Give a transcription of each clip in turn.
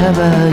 para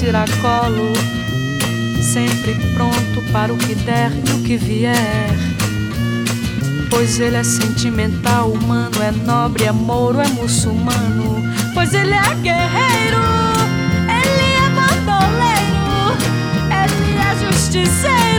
tiracolo. Sempre pronto para o que der e o que vier Pois ele é sentimental, humano, é nobre, é mouro, é muçulmano. Pois ele é guerreiro, ele é bandoleiro, ele é justiceiro,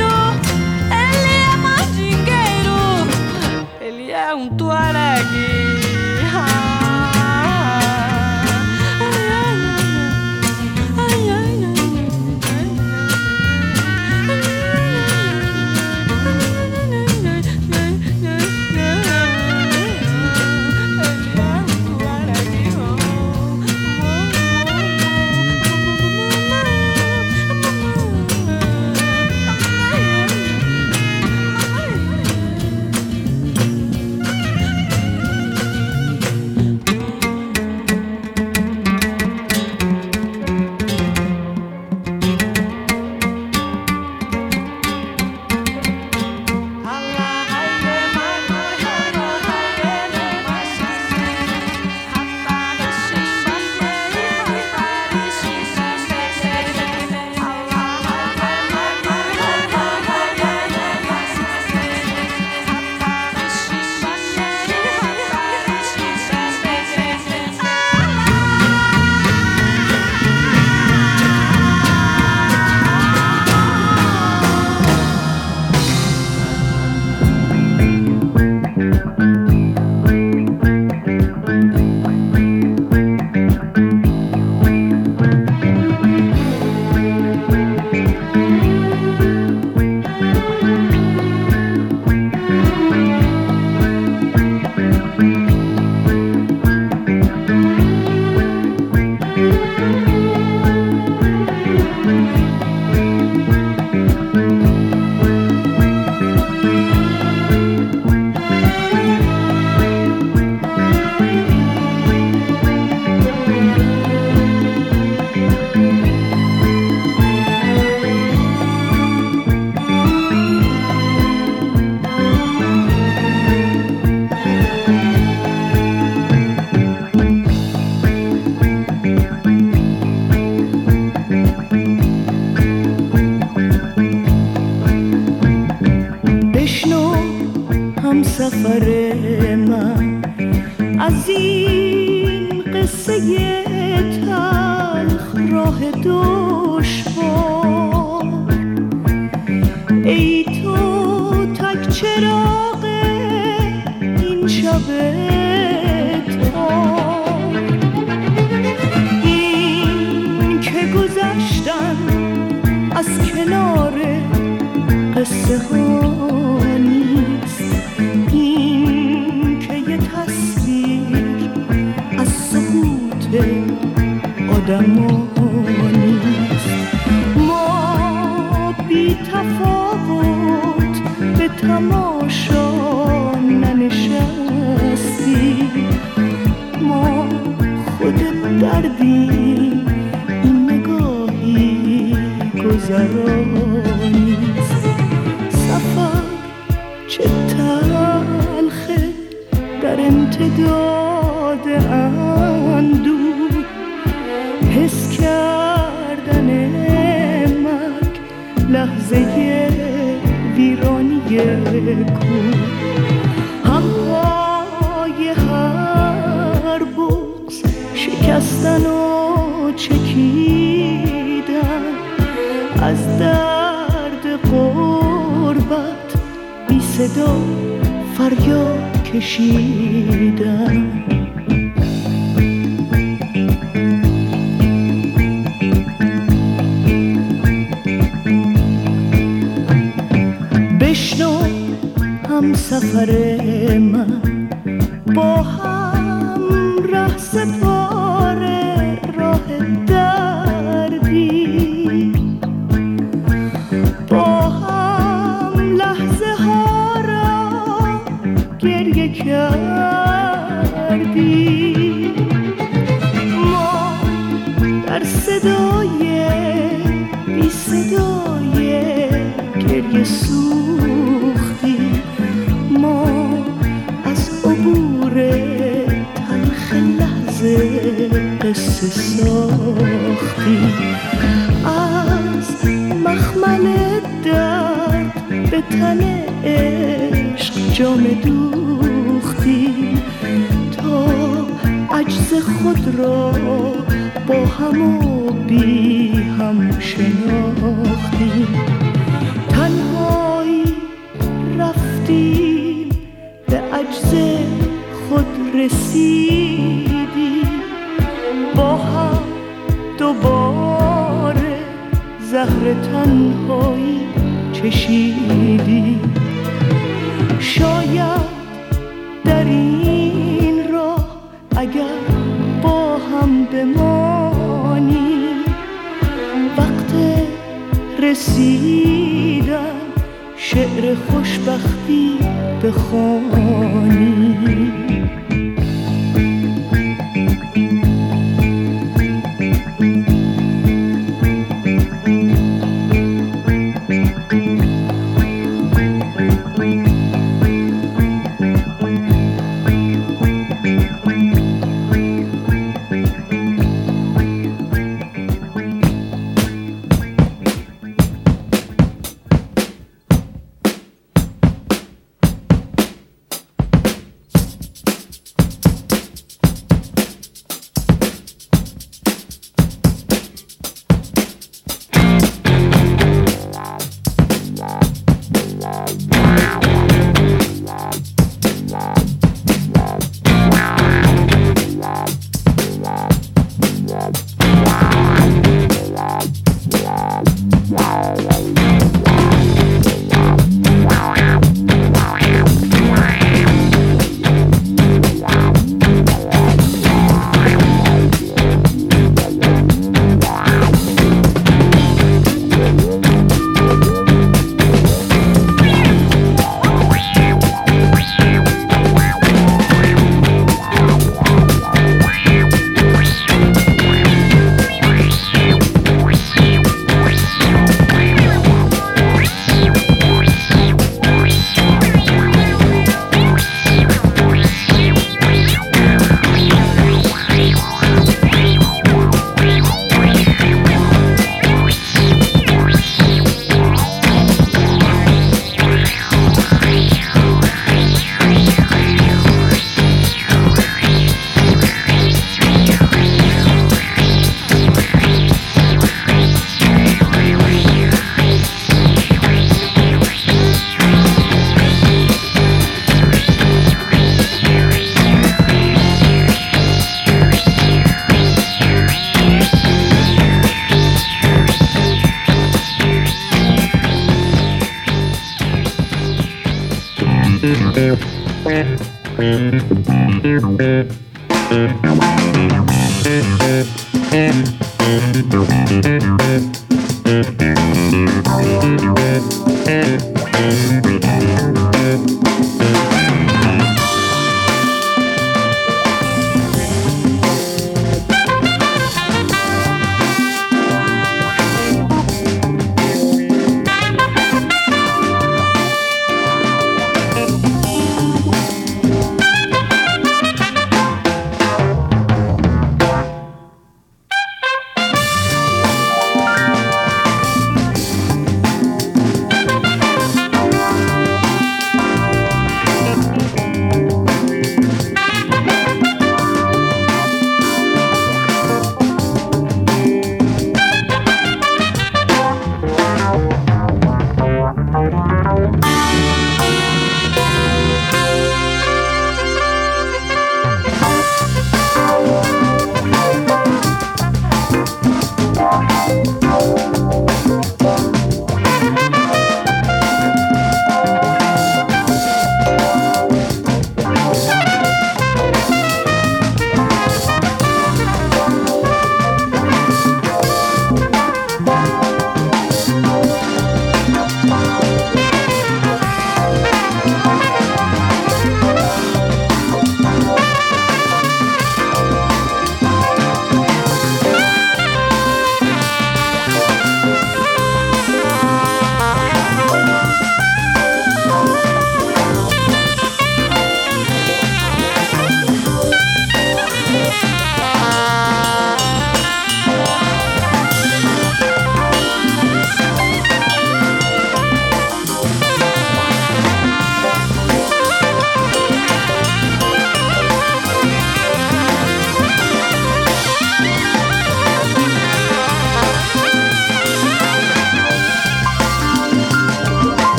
ساختی. از مخمل درد به تن عشق جام دوختی. تا عجز خود را با هم و بی هم شناختی. تنهایی رفتیم به عجز خود رسید. بارة زهرتان زهر تنهایی چشیدی. شاید در این راه اگر با هم بمانی وقت رسیدن شعر خوشبختی بخوانی.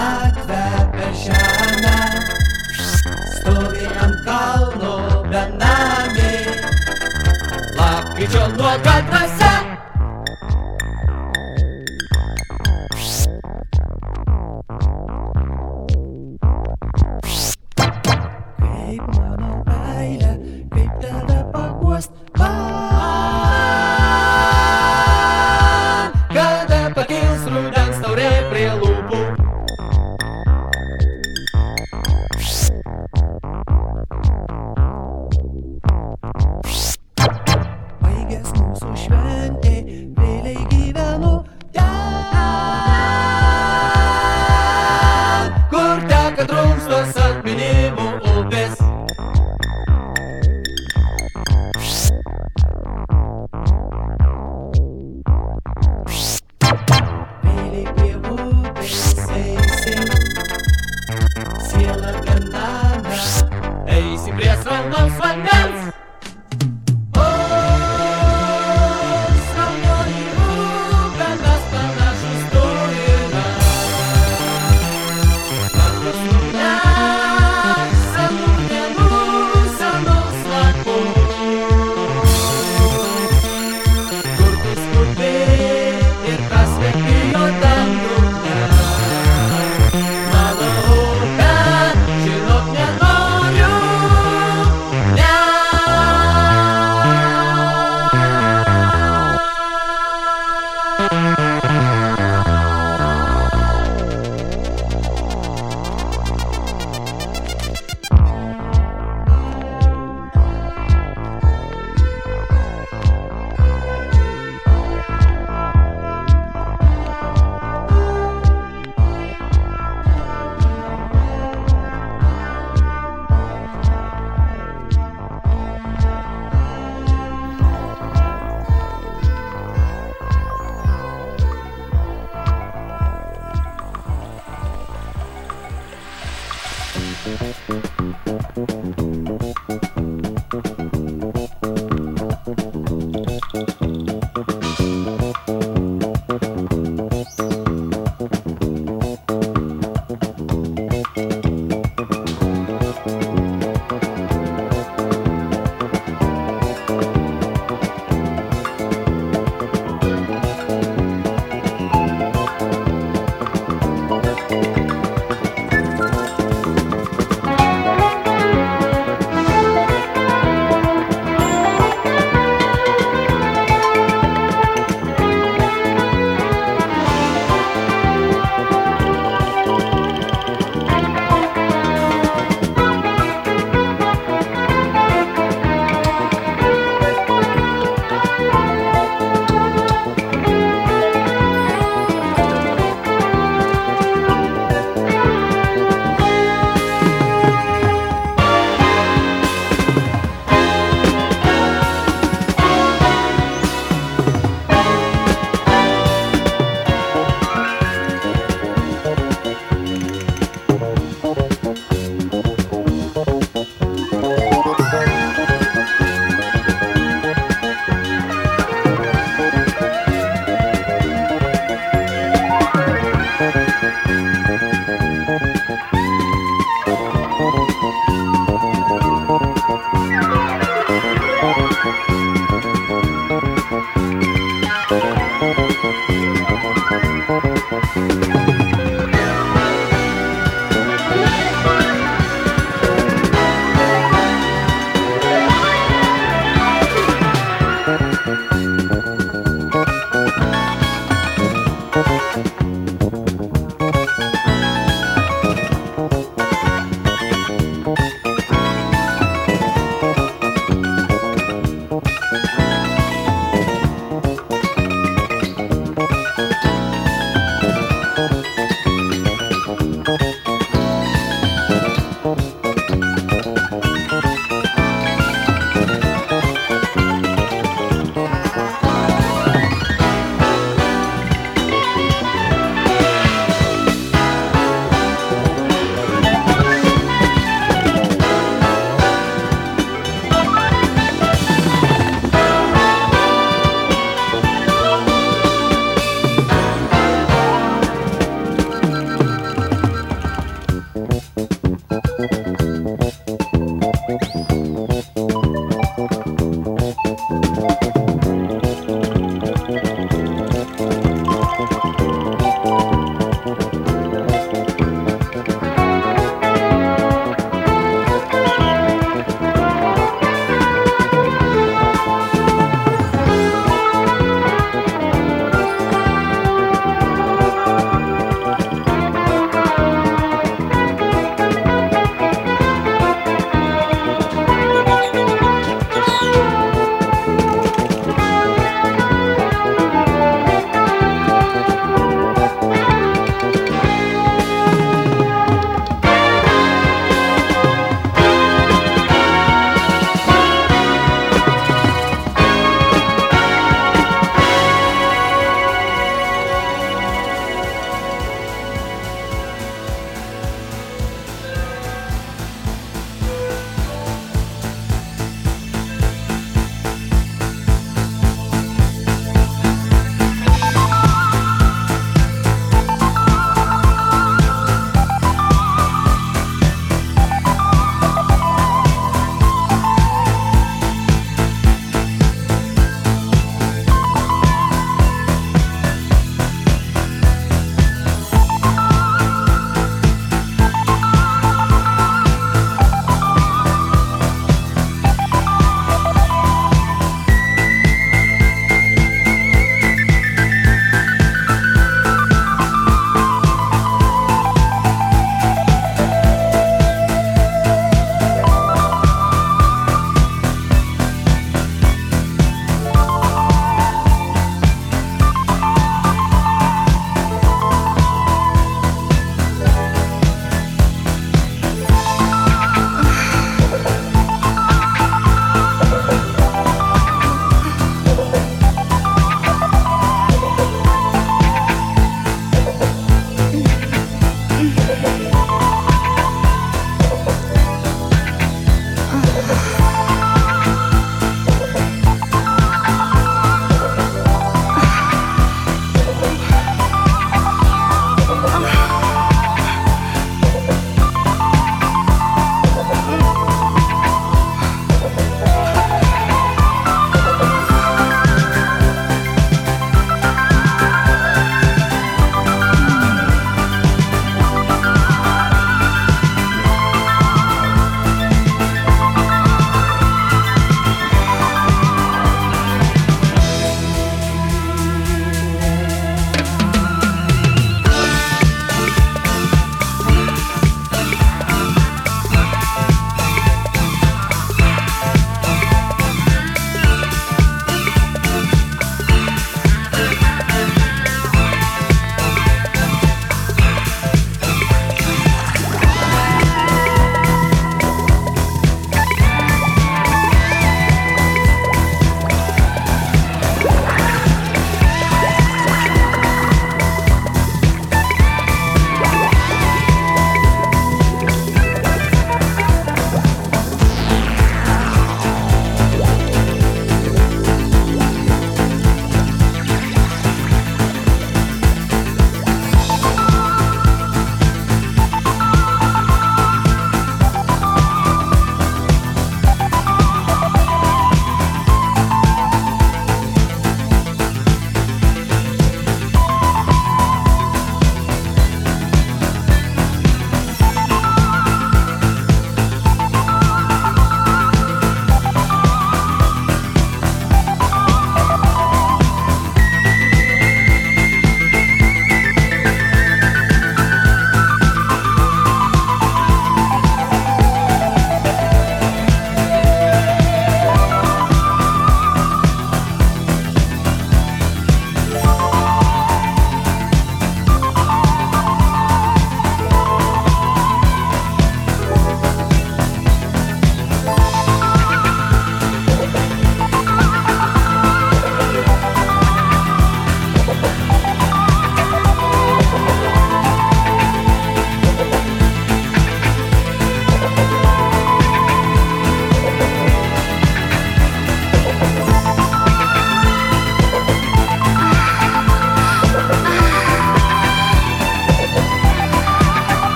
vienatvę per žemę. Stovi ant kalno benami, lapkričio nuoga drąsa.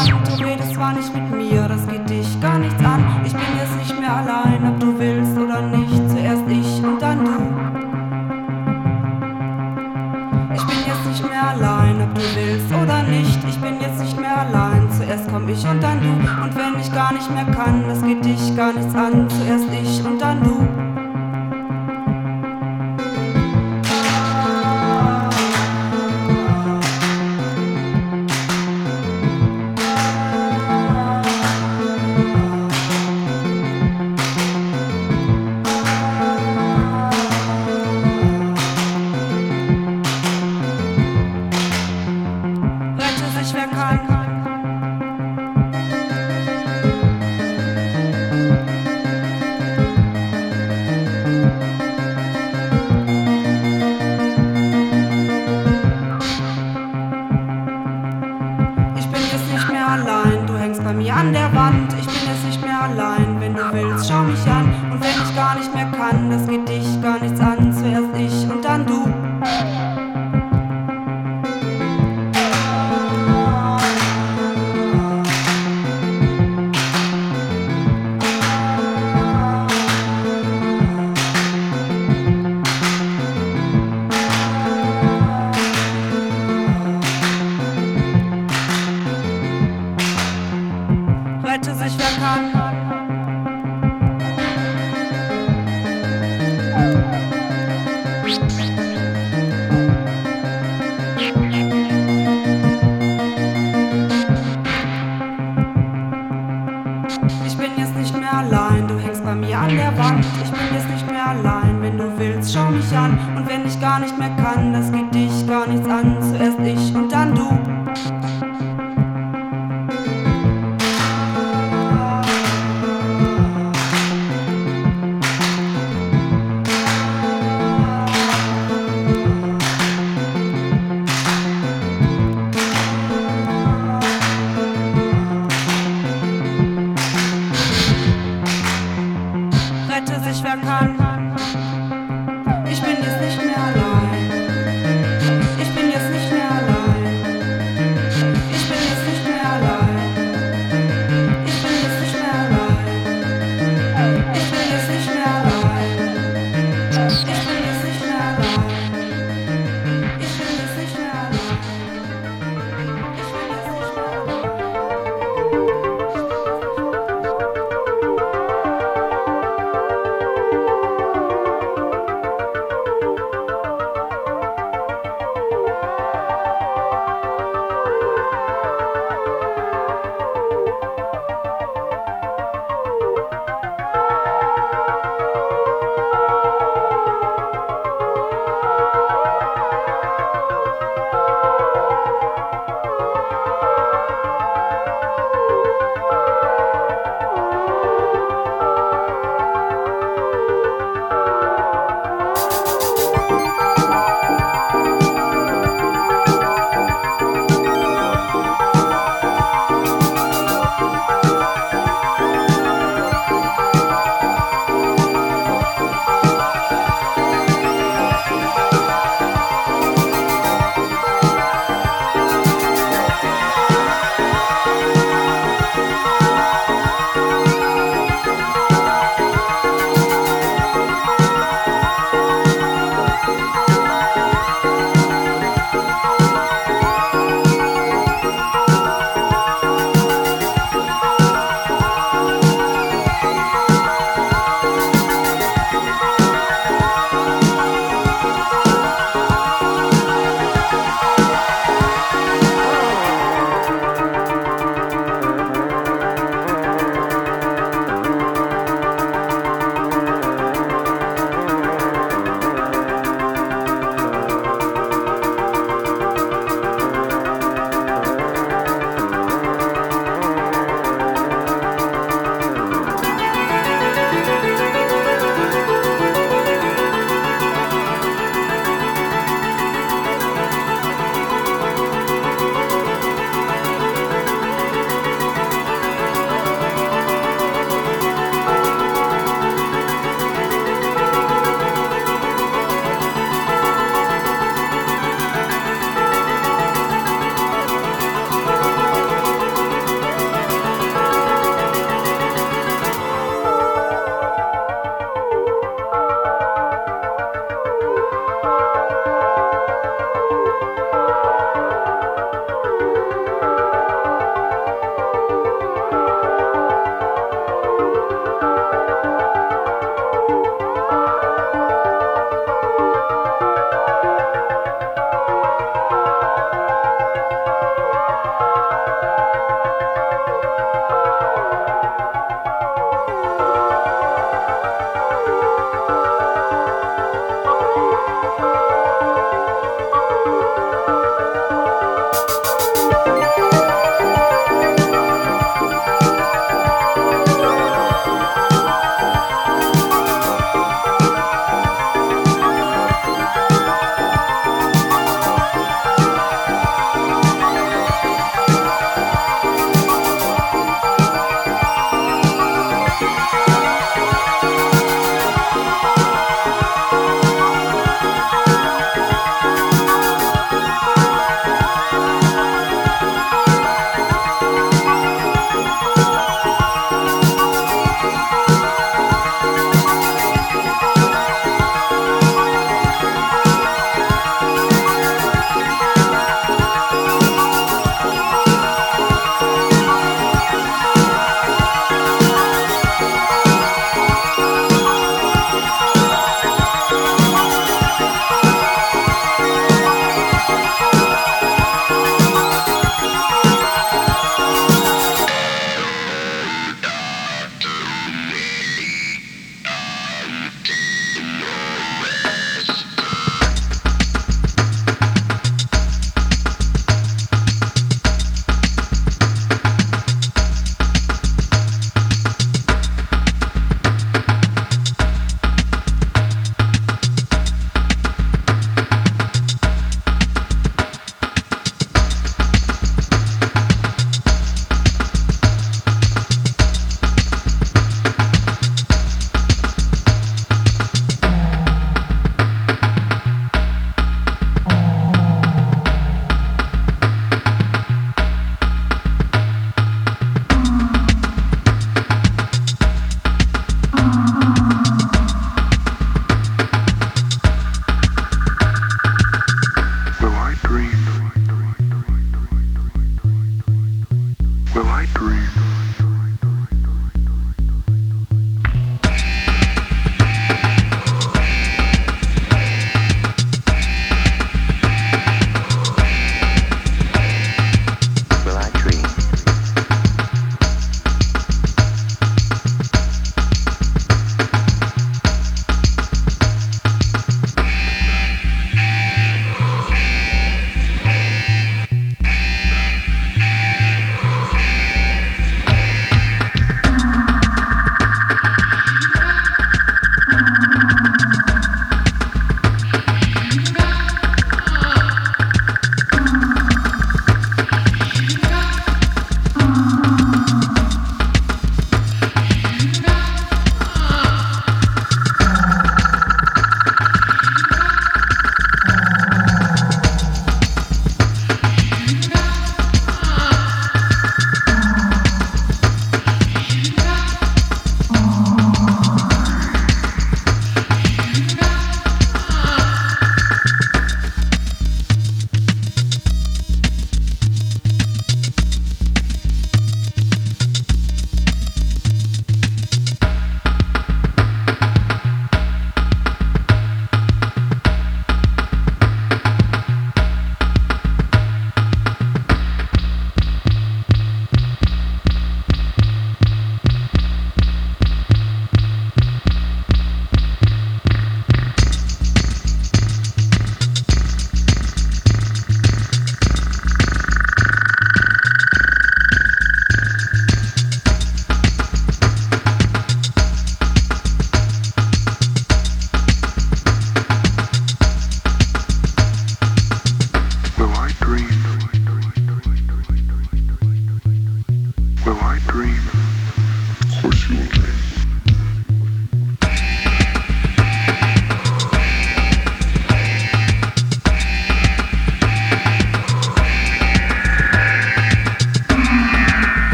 Wand. Du redest zwar nicht mit mir, das geht dich gar nichts an. Ich bin jetzt nicht mehr allein, ob du willst oder nicht. Zuerst ich und dann du. Ich bin jetzt nicht mehr allein, ob du willst oder nicht. Ich bin jetzt nicht mehr allein. Zuerst komm ich und dann du. Und wenn ich gar nicht mehr kann, das geht dich gar nichts an. Zuerst ich und dann du.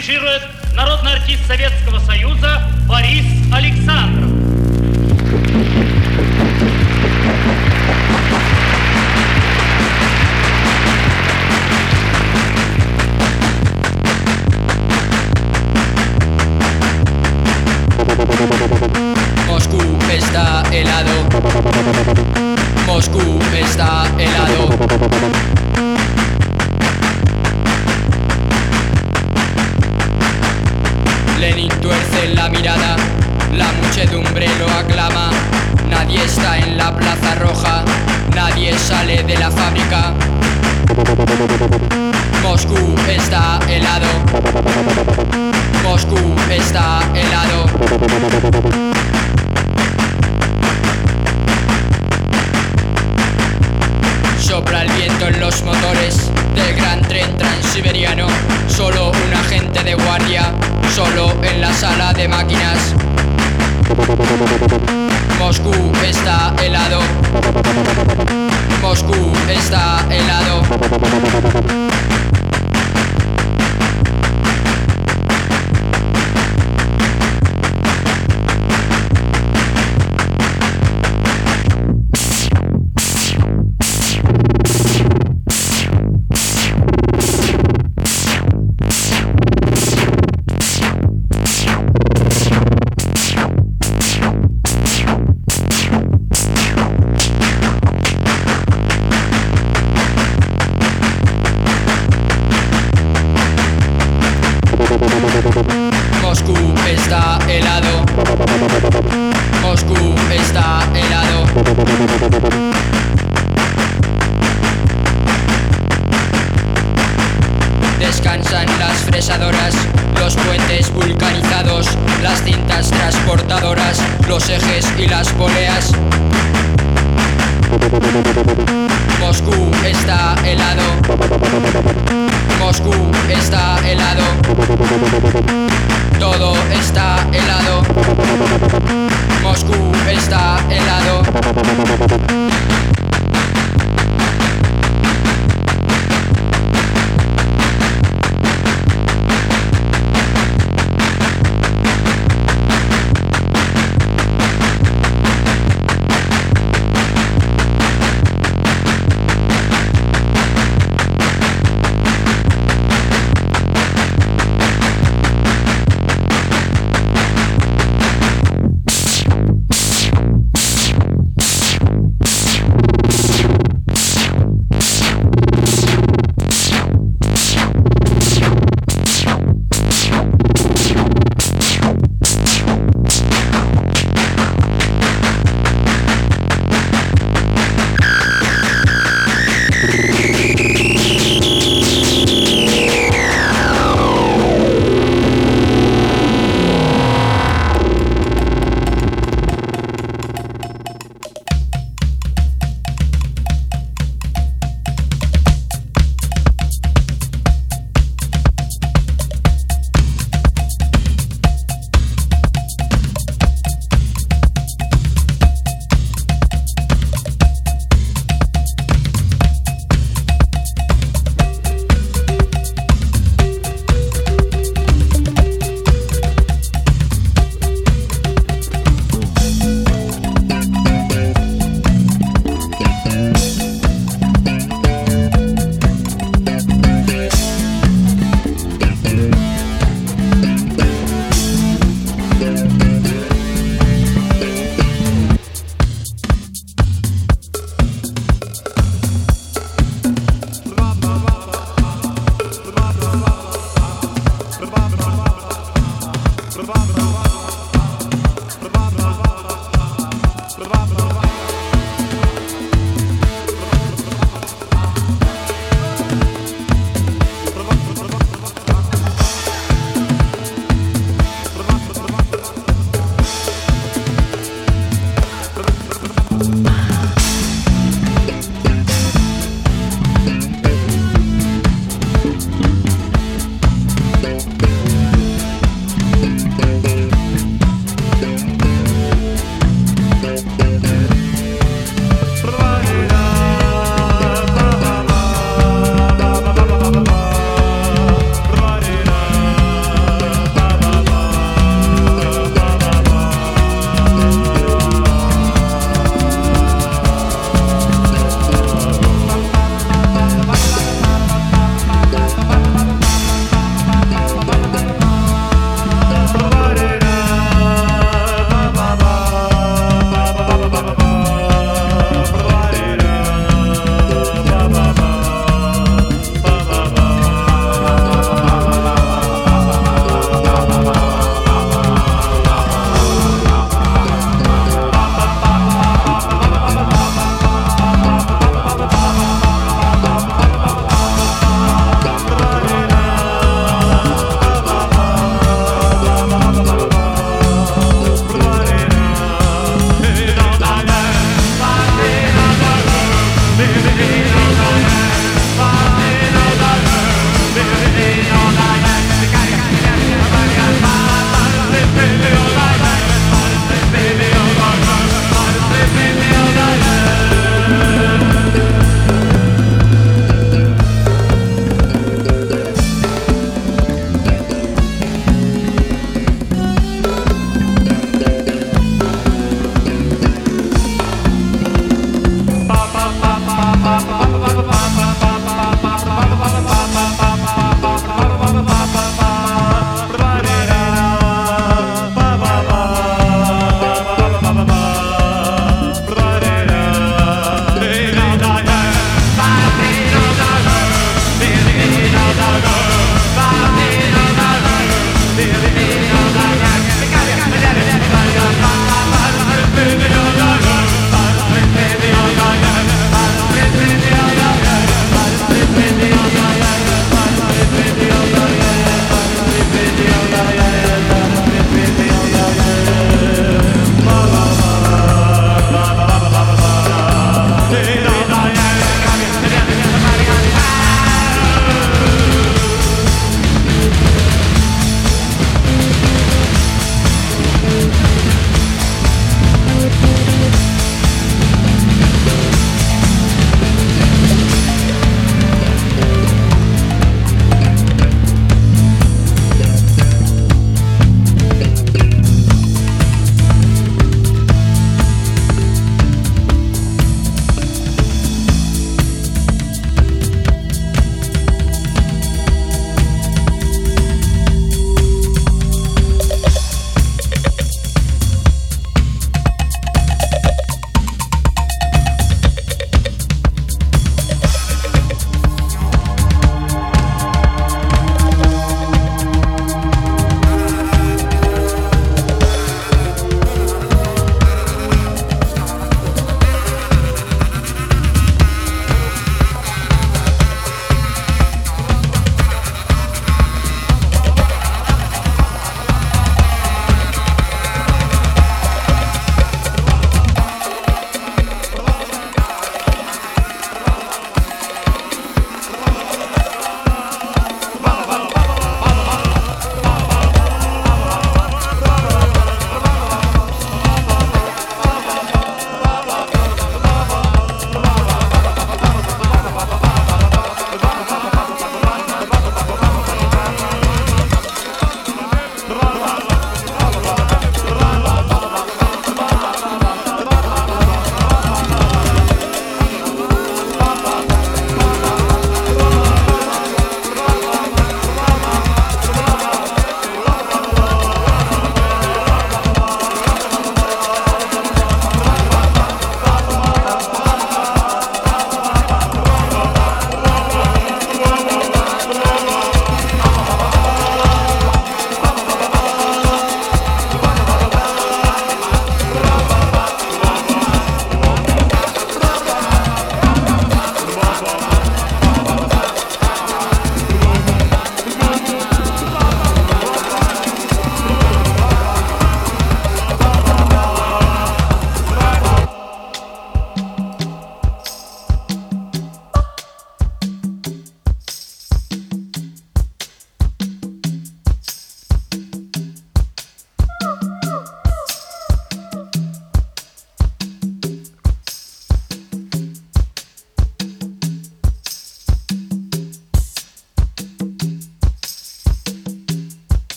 дирижирует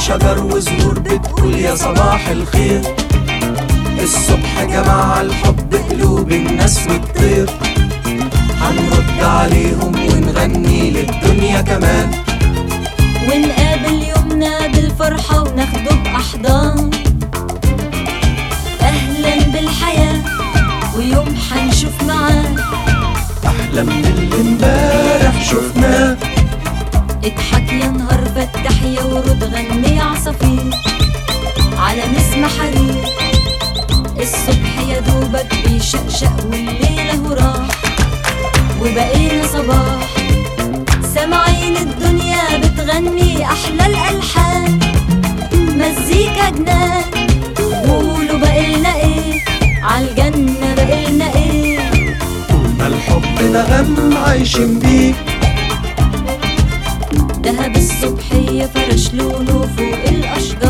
وشجر وزهور بتقول يا صباح الخير. الصبح جمع الحب قلوب الناس والطير هنرد عليهم ونغني للدنيا كمان. ونقابل يومنا بالفرحة وناخده بأحضان. أهلا بالحياة ويوم حنشوف معاه. أحلى من اللي امبارح شفناه. اضحك يا نهار فتح يا ورود غني عصافير. على نسمة حرير. الصبح يا دوبك بيشقشق والليل اهو راح وبقينا صباح. سامعين الدنيا بتغني أحلى الألحان. مزيكا جنان قولوا بقلنا إيه؟ عالجنة بقلنا إيه؟ ما الحب نغم عايشين بيه. دهب الصبحية فرش لونه فوق الأشجار.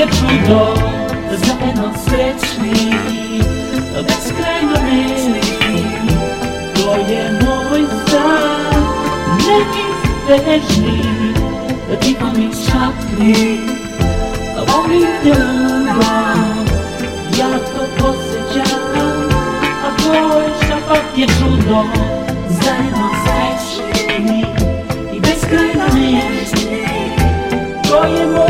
je čudo, za eno srečni. To je moj san, neizbežni, tiho mi šapni, a volim te ljubam, jako posjećam, a tvoj šapak je čudo, za eno srečni, i beskrajno resni. To je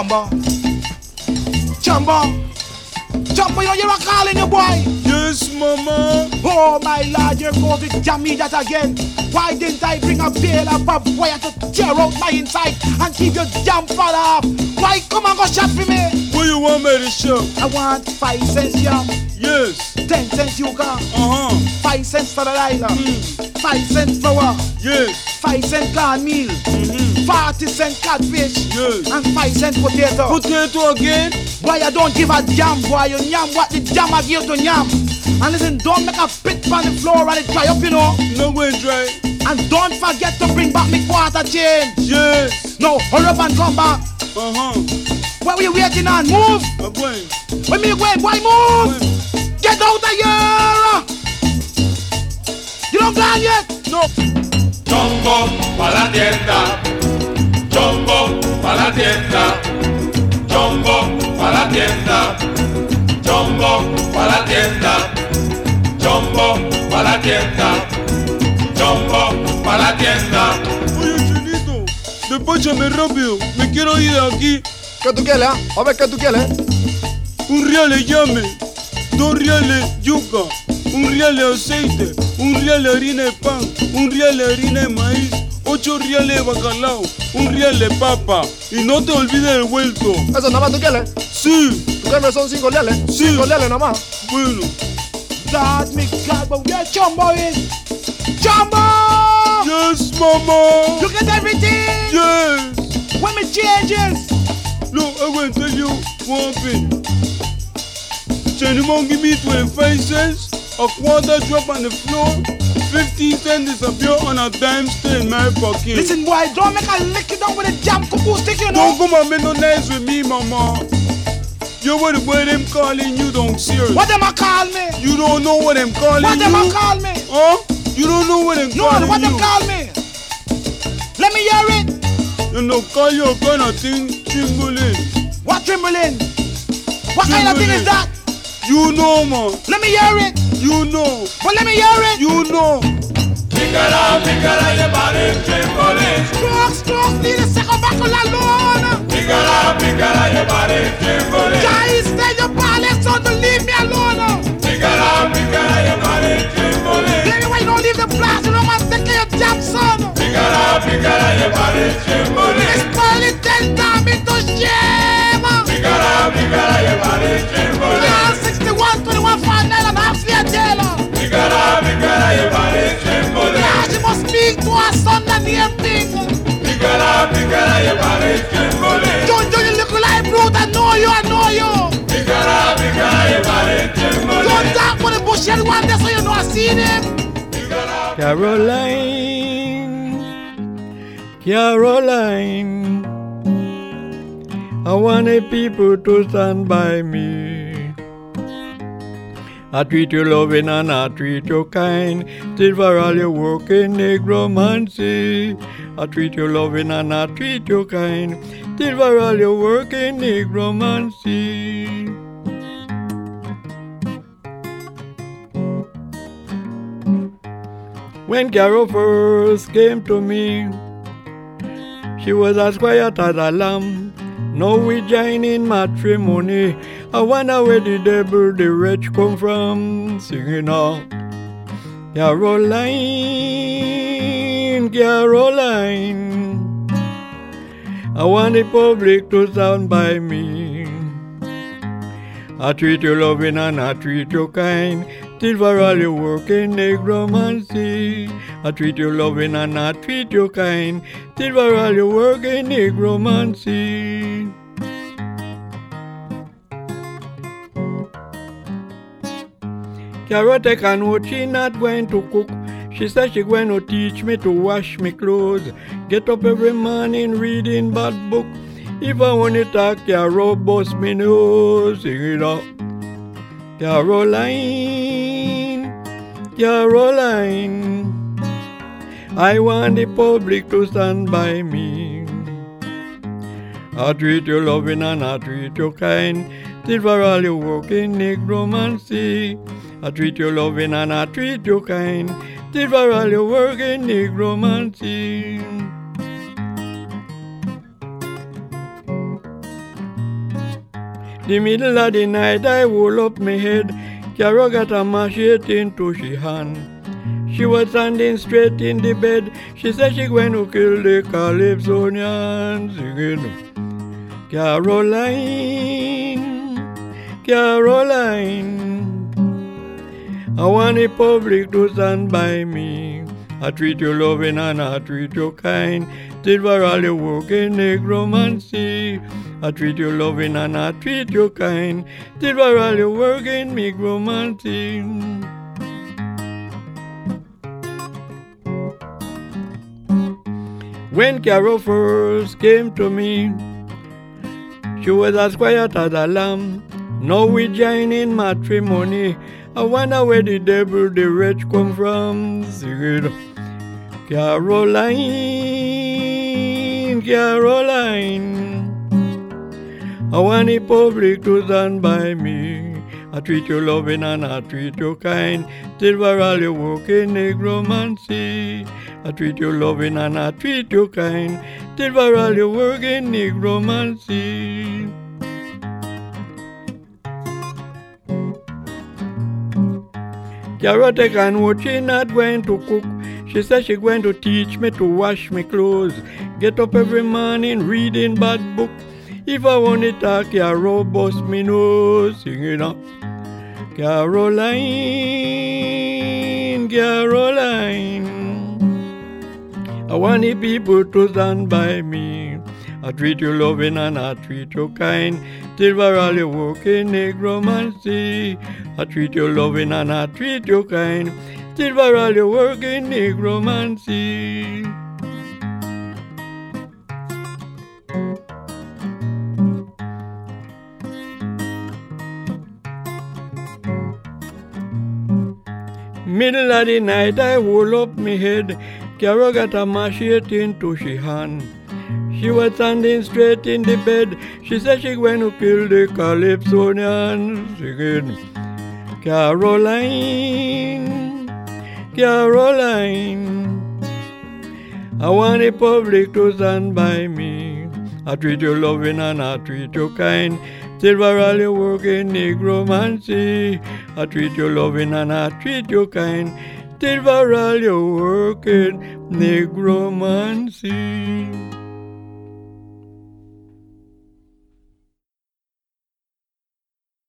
Jumbo. Jumbo. Jumbo, you know you're a calling your boy. Yes, mama. Oh, my lord, here goes the jammy that again. Why didn't I bring a bale of wire to tear out my inside and keep your damn father up? Why come and go shot for me? What you want me to show? I want five cents yam, Yes. ten cents yuca, Uh huh. five cents for the lila, five cents flour, Yes. five cent cornmeal, forty cent catfish, Yes. and five cent potato. Potato again? Why you don't give a damn, boy? You yam what the damn I give to yam. And listen, don't make a pit on the floor and it dry up, you know. No way, dry. And don't forget to bring back me quarter change. Yes. No, hurry up and come back. Uh huh. What were you waiting on? Move. I'm going. When me going, why move? Get out of here. You don't gone yet? No. Chombo pa la tienda, chombo pa la tienda, chombo pa la tienda, chombo pa la tienda, chombo pa la tienda. Oye, Chinito. Despáchame rápido. Me quiero ir de aquí. ¿Qué tú quieres? A ver, ¿qué tú quieres? Un real de llame. Dos reales yuca. Un real de aceite. Un real de harina de pan. Un real de harina de maíz. Ocho reales de bacalao. Un real de papa. Y no te olvides del vuelto. ¿Eso nada más tú quieres? Sí. ¿Tú quieres son cinco leales? Sí. Cinco leales nada más. Bueno. God, me God, but where Jumbo is? Jumbo! Yes, mama. You get everything? Yes. When me changes? Look, I will tell you one thing. Can you give me 25 cents? A quarter drop on the floor. 15 cents disappear on a dime stay in my pocket. Listen, boy, I don't make a lick it down with a damn cuckoo stick, you know. Don't come and make no nice with me, mama. You what the way them calling you don't serious. What them a call me? You don't know what them calling What you. them a call me? Huh? You don't know what them No, calling what you. them call me? Let me hear it. You know, call your kind of thing, chingling. What trembling? What kind of thing is that? You know, man. Let me hear it. You know. But let me hear it. You know. Nicola, Nicola, the body trembling. Strong, strong, need a second back on alone. Nicola, Nicola, the body trembling. Guys, stay your palace, so don't leave me alone. Nicola, Nicola, the body trembling. Baby, why you don't leave the blast? You know I'm thinking of Jackson. Nicola, Nicola, the body trembling. It's probably ten times into shame. Nicola, Nicola, the body trembling. Yeah, 61, 21, 59 and a half year jail. Pícala, pícala, llevaré trembling. Yeah, she must speak to her son and name thing. Pícala, pícala, llevaré trembling. John, John, you look like brute. I know you, I know you. Pícala, pícala, llevaré trembling. Don't talk for the bush and one day so you know I seen him. Caroline, Caroline, I want the people to stand by me. I treat you loving and I treat you kind. Still for all your work in negromancy. I treat you loving and I treat you kind. Still for all your work in negromancy. When Carol first came to me, she was as quiet as a lamb. Now we join in matrimony. Oh, I wonder where the devil, the wretch, come from. Singing out, Caroline, Caroline. I want the public to stand by me. I treat you loving and I treat you kind. Till for all your work in negromancy. I treat you loving and I treat you kind. Till for all your work in negromancy. Carrot take a note, she not going to cook. She said she going to teach me to wash me clothes. Get up every morning reading bad book. If I want to talk, Carol bust me nose. Sing it up. Caroline, Caroline, I want the public to stand by me. I treat you loving and I treat you kind. Till for all your work in negromancy. I treat you loving and I treat you kind. Till for all your work in negromancy. The middle of the night I woke up my head. Carol got a machete into she hand. She was standing straight in the bed. She said she going to kill the Calypsonian singing. Caroline, Caroline, I want the public to stand by me. I treat you loving and I treat you kind. Till for all work in negromancy. I treat you loving and I treat you kind. Till for all work in negromancy. When Carol first came to me, she was as quiet as a lamb. Now we join in matrimony. I wonder where the devil, the wretch, come from. Caroline, Caroline, I want the public to stand by me. I treat you loving and I treat you kind. Till for all your work in negromancy. I treat you loving and I treat you kind. Till for all your work in negromancy. Carrot and what she not going to cook. She said she going to teach me to wash me clothes. Get up every morning reading bad book. If I want to talk, Carol bust me nose. Sing it up. Caroline, Caroline. I want the people to stand by me. I treat you loving and I treat you kind. For all your work in negromancy. I treat you loving and I treat you kind. For all your work in negromancy. Middle of the night I woke up me head. Carol got a machete into she hand. She was standing straight in the bed. She said she going to kill the Calypsonian. Singing, Caroline, Caroline. I want the public to stand by me. I treat you loving and I treat you kind. Silver all you work in negromancy. I treat you loving and I treat you kind. Silver all you work in negromancy.